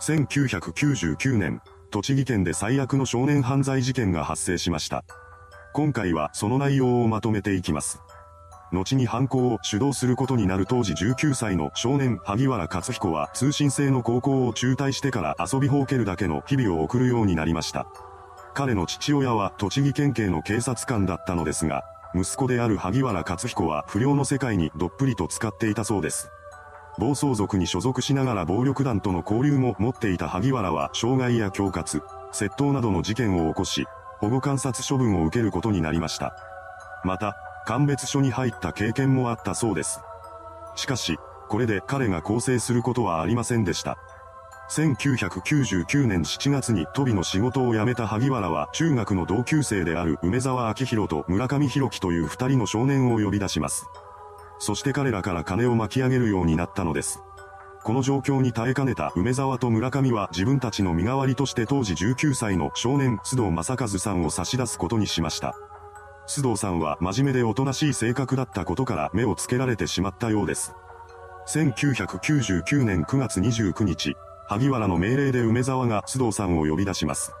1999年、栃木県で最悪の少年犯罪事件が発生しました。今回はその内容をまとめていきます。後に犯行を主導することになる当時19歳の少年萩原克彦は通信制の高校を中退してから遊びほうけるだけの日々を送るようになりました。彼の父親は栃木県警の警察官だったのですが、息子である萩原克彦は不良の世界にどっぷりと使っていたそうです。暴走族に所属しながら暴力団との交流も持っていた萩原は傷害や恐喝、窃盗などの事件を起こし、保護観察処分を受けることになりました。また、鑑別所に入った経験もあったそうです。しかし、これで彼が更生することはありませんでした。1999年7月に飛びの仕事を辞めた萩原は中学の同級生である梅沢明宏と村上弘樹という二人の少年を呼び出します。そして彼らから金を巻き上げるようになったのです。この状況に耐えかねた梅沢と村上は自分たちの身代わりとして当時19歳の少年須藤正和さんを差し出すことにしました。須藤さんは真面目でおとなしい性格だったことから目をつけられてしまったようです。1999年9月29日、萩原の命令で梅沢が須藤さんを呼び出します。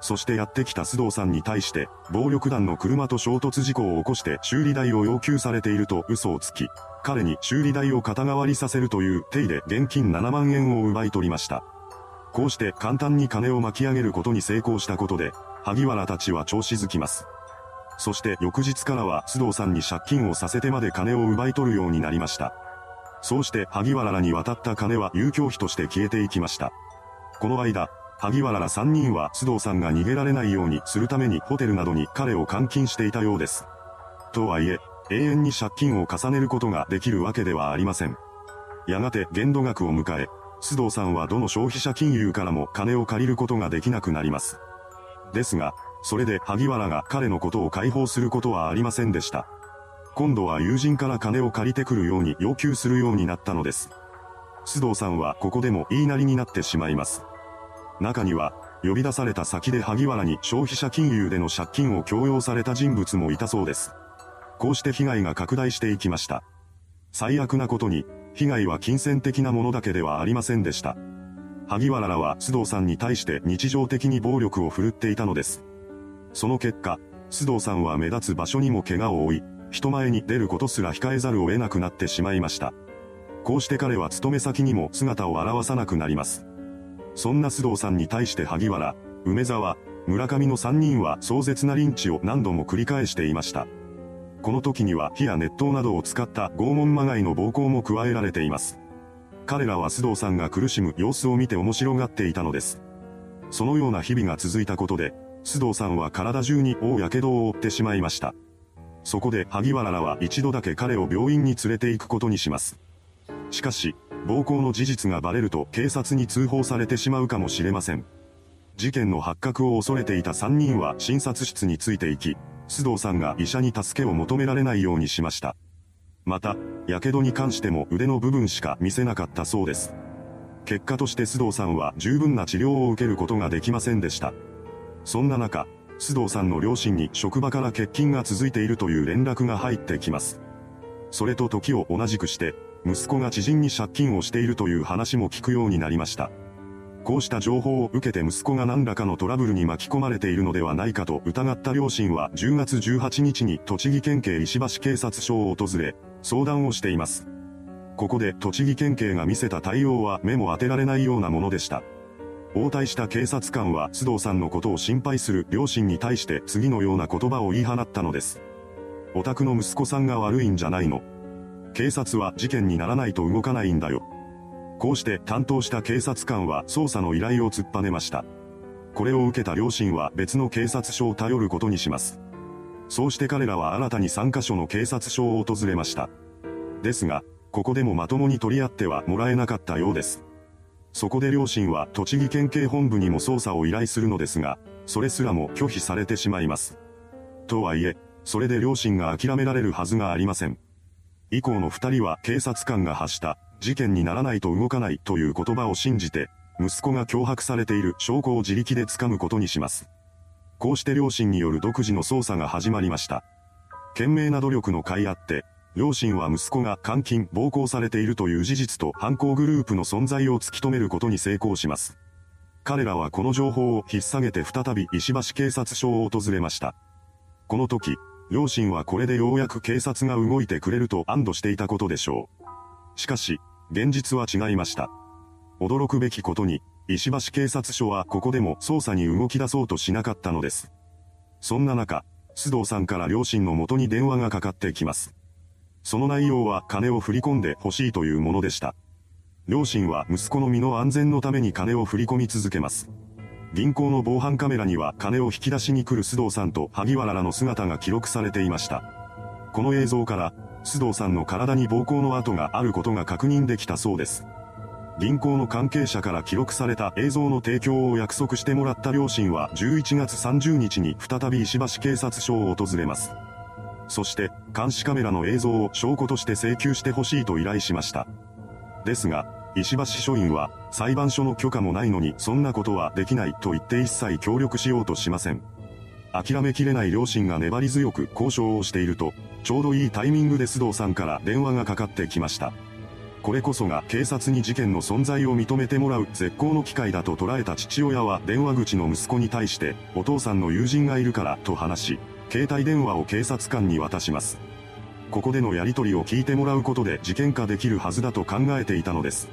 そしてやってきた須藤さんに対して、暴力団の車と衝突事故を起こして修理代を要求されていると嘘をつき、彼に修理代を肩代わりさせるという手で現金7万円を奪い取りました。こうして簡単に金を巻き上げることに成功したことで、萩原たちは調子づきます。そして翌日からは須藤さんに借金をさせてまで金を奪い取るようになりました。そうして萩原らに渡った金は遊興費として消えていきました。この間、萩原ら3人は須藤さんが逃げられないようにするためにホテルなどに彼を監禁していたようです。とはいえ、永遠に借金を重ねることができるわけではありません。やがて限度額を迎え、須藤さんはどの消費者金融からも金を借りることができなくなります。ですが、それで萩原が彼のことを解放することはありませんでした。今度は友人から金を借りてくるように要求するようになったのです。須藤さんはここでも言いなりになってしまいます。中には、呼び出された先で萩原に消費者金融での借金を強要された人物もいたそうです。こうして被害が拡大していきました。最悪なことに、被害は金銭的なものだけではありませんでした。萩原らは須藤さんに対して日常的に暴力を振るっていたのです。その結果、須藤さんは目立つ場所にも怪我を負い、人前に出ることすら控えざるを得なくなってしまいました。こうして彼は勤め先にも姿を現さなくなります。そんな須藤さんに対して萩原、梅沢、村上の3人は壮絶なリンチを何度も繰り返していました。この時には火や熱湯などを使った拷問まがいの暴行も加えられています。彼らは須藤さんが苦しむ様子を見て面白がっていたのです。そのような日々が続いたことで、須藤さんは体中に大やけどを負ってしまいました。そこで萩原らは一度だけ彼を病院に連れて行くことにします。しかし、暴行の事実がバレると警察に通報されてしまうかもしれません。事件の発覚を恐れていた3人は診察室について行き、須藤さんが医者に助けを求められないようにしました。また、火傷に関しても腕の部分しか見せなかったそうです。結果として須藤さんは十分な治療を受けることができませんでした。そんな中、須藤さんの両親に職場から欠勤が続いているという連絡が入ってきます。それと時を同じくして、息子が知人に借金をしているという話も聞くようになりました。こうした情報を受けて息子が何らかのトラブルに巻き込まれているのではないかと疑った両親は10月18日に栃木県警石橋警察署を訪れ、相談をしています。ここで栃木県警が見せた対応は目も当てられないようなものでした。応対した警察官は須藤さんのことを心配する両親に対して次のような言葉を言い放ったのです。お宅の息子さんが悪いんじゃないの。警察は事件にならないと動かないんだよ。こうして担当した警察官は捜査の依頼を突っぱねました。これを受けた両親は別の警察署を頼ることにします。そうして彼らは新たに3カ所の警察署を訪れました。ですが、ここでもまともに取り合ってはもらえなかったようです。そこで両親は栃木県警本部にも捜査を依頼するのですが、それすらも拒否されてしまいます。とはいえ、それで両親が諦められるはずがありません。以降の二人は警察官が発した事件にならないと動かないという言葉を信じて、息子が脅迫されている証拠を自力で掴むことにします。こうして両親による独自の捜査が始まりました。懸命な努力の甲斐あって、両親は息子が監禁、暴行されているという事実と犯行グループの存在を突き止めることに成功します。彼らはこの情報を引っ提げて再び石橋警察署を訪れました。この時、両親はこれでようやく警察が動いてくれると安堵していたことでしょう。しかし、現実は違いました。驚くべきことに、石橋警察署はここでも捜査に動き出そうとしなかったのです。そんな中、須藤さんから両親の元に電話がかかってきます。その内容は金を振り込んで欲しいというものでした。両親は息子の身の安全のために金を振り込み続けます。銀行の防犯カメラには金を引き出しに来る須藤さんと萩原らの姿が記録されていました。この映像から、須藤さんの体に暴行の跡があることが確認できたそうです。銀行の関係者から記録された映像の提供を約束してもらった両親は11月30日に再び石橋警察署を訪れます。そして、監視カメラの映像を証拠として請求してほしいと依頼しました。ですが、石橋署員は、裁判所の許可もないのにそんなことはできないと言って一切協力しようとしません。諦めきれない両親が粘り強く交渉をしていると、ちょうどいいタイミングで須藤さんから電話がかかってきました。これこそが警察に事件の存在を認めてもらう絶好の機会だと捉えた父親は電話口の息子に対してお父さんの友人がいるからと話し、携帯電話を警察官に渡します。ここでのやり取りを聞いてもらうことで事件化できるはずだと考えていたのです。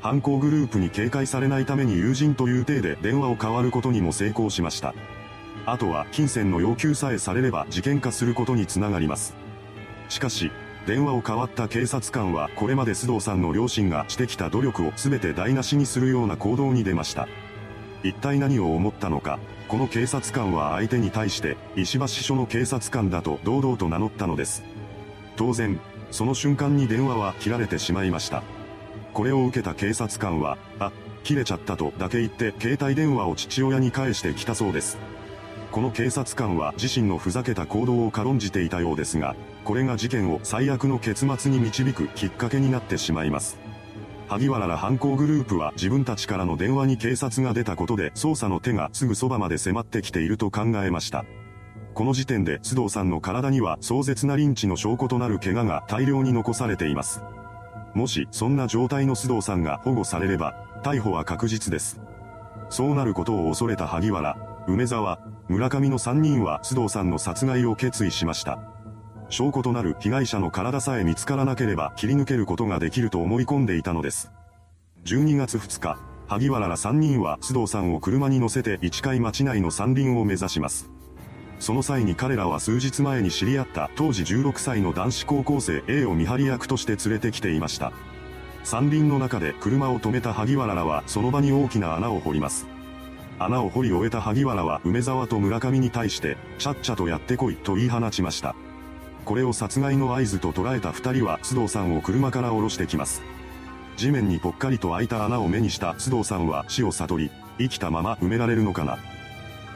犯行グループに警戒されないために友人という体で電話を変わることにも成功しました。あとは金銭の要求さえされれば事件化することにつながります。しかし、電話を変わった警察官はこれまで須藤さんの両親がしてきた努力を全て台無しにするような行動に出ました。一体何を思ったのか、この警察官は相手に対して石橋署の警察官だと堂々と名乗ったのです。当然、その瞬間に電話は切られてしまいました。これを受けた警察官は、あ、切れちゃったとだけ言って携帯電話を父親に返してきたそうです。この警察官は自身のふざけた行動を軽んじていたようですが、これが事件を最悪の結末に導くきっかけになってしまいます。萩原ら犯行グループは自分たちからの電話に警察が出たことで捜査の手がすぐそばまで迫ってきていると考えました。この時点で須藤さんの体には壮絶なリンチの証拠となる怪我が大量に残されています。もしそんな状態の須藤さんが保護されれば、逮捕は確実です。そうなることを恐れた萩原、梅沢、村上の3人は須藤さんの殺害を決意しました。証拠となる被害者の体さえ見つからなければ切り抜けることができると思い込んでいたのです。12月2日、萩原ら3人は須藤さんを車に乗せて市貝町内の山林を目指します。その際に彼らは数日前に知り合った当時16歳の男子高校生 A を見張り役として連れてきていました。山林の中で車を止めた萩原らはその場に大きな穴を掘ります。穴を掘り終えた萩原は梅沢と村上に対して、ちゃっちゃとやってこいと言い放ちました。これを殺害の合図と捉えた二人は須藤さんを車から降ろしてきます。地面にぽっかりと開いた穴を目にした須藤さんは死を悟り、生きたまま埋められるのかな。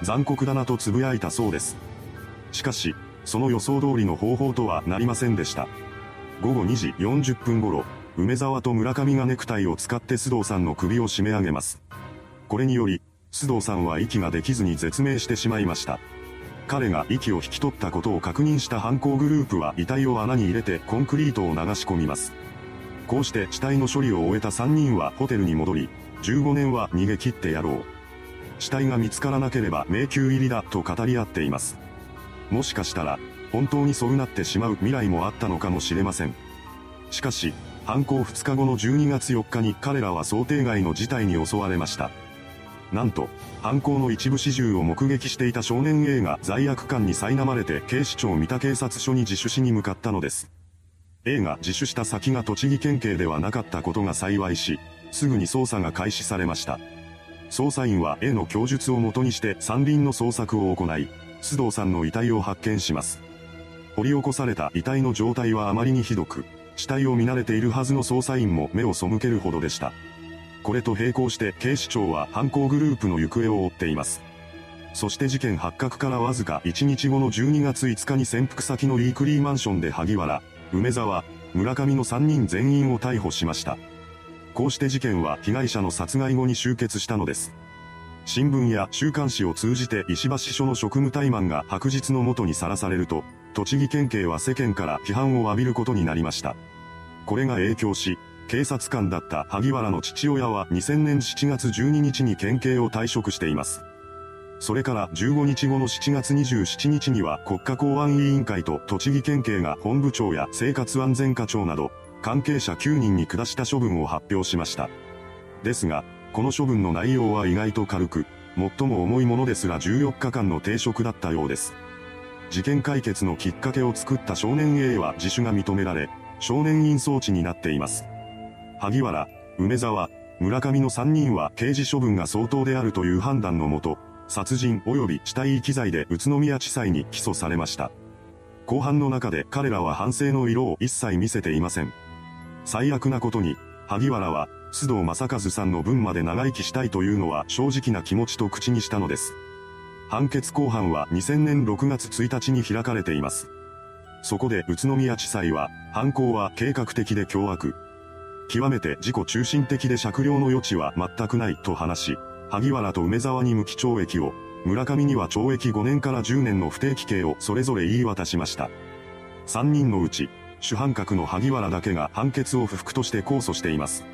残酷だなと呟いたそうです。しかし、その予想通りの方法とはなりませんでした。午後2時40分頃、梅沢と村上がネクタイを使って須藤さんの首を締め上げます。これにより、須藤さんは息ができずに絶命してしまいました。彼が息を引き取ったことを確認した犯行グループは遺体を穴に入れてコンクリートを流し込みます。こうして死体の処理を終えた3人はホテルに戻り、15年は逃げ切ってやろう。死体が見つからなければ迷宮入りだと語り合っています。もしかしたら、本当にそうなってしまう未来もあったのかもしれません。しかし、犯行2日後の12月4日に彼らは想定外の事態に襲われました。なんと、犯行の一部始終を目撃していた少年 A が罪悪感に苛まれて警視庁三田警察署に自首しに向かったのです。A が自首した先が栃木県警ではなかったことが幸いし、すぐに捜査が開始されました。捜査員は A の供述をもとにして山林の捜索を行い、須藤さんの遺体を発見します。掘り起こされた遺体の状態はあまりにひどく、死体を見慣れているはずの捜査員も目を背けるほどでした。これと並行して警視庁は犯行グループの行方を追っています。そして事件発覚からわずか1日後の12月5日に潜伏先のリークリーマンションで萩原、梅沢、村上の3人全員を逮捕しました。こうして事件は被害者の殺害後に終結したのです。新聞や週刊誌を通じて石橋署の職務怠慢が白日のもとにさらされると、栃木県警は世間から批判を浴びることになりました。これが影響し、警察官だった萩原の父親は2000年7月12日に県警を退職しています。それから15日後の7月27日には国家公安委員会と栃木県警が本部長や生活安全課長など、関係者9人に下した処分を発表しました。ですが、この処分の内容は意外と軽く、最も重いものですら14日間の停職だったようです。事件解決のきっかけを作った少年 A は自首が認められ、少年院装置になっています。萩原、梅沢、村上の3人は刑事処分が相当であるという判断のもと、殺人及び死体遺棄罪で宇都宮地裁に起訴されました。後半の中で彼らは反省の色を一切見せていません。最悪なことに、萩原は、須藤正和さんの分まで長生きしたいというのは正直な気持ちと口にしたのです。判決公判は2000年6月1日に開かれています。そこで宇都宮地裁は、犯行は計画的で凶悪。極めて自己中心的で酌量の余地は全くないと話し、萩原と梅沢に無期懲役を、村上には懲役5年から10年の不定期刑をそれぞれ言い渡しました。3人のうち、主犯格の萩原だけが判決を不服として控訴しています。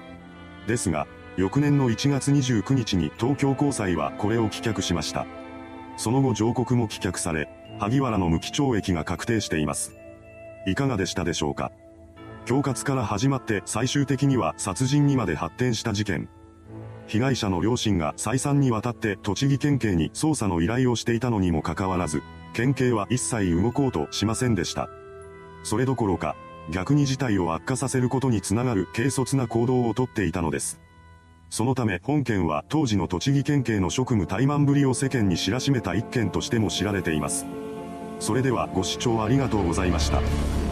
ですが、翌年の1月29日に東京高裁はこれを棄却しました。その後上告も棄却され、萩原の無期懲役が確定しています。いかがでしたでしょうか？恐喝から始まって最終的には殺人にまで発展した事件。被害者の両親が再三にわたって栃木県警に捜査の依頼をしていたのにもかかわらず、県警は一切動こうとしませんでした。それどころか、逆に事態を悪化させることにつながる軽率な行動をとっていたのです。そのため本件は当時の栃木県警の職務怠慢ぶりを世間に知らしめた一件としても知られています。それではご視聴ありがとうございました。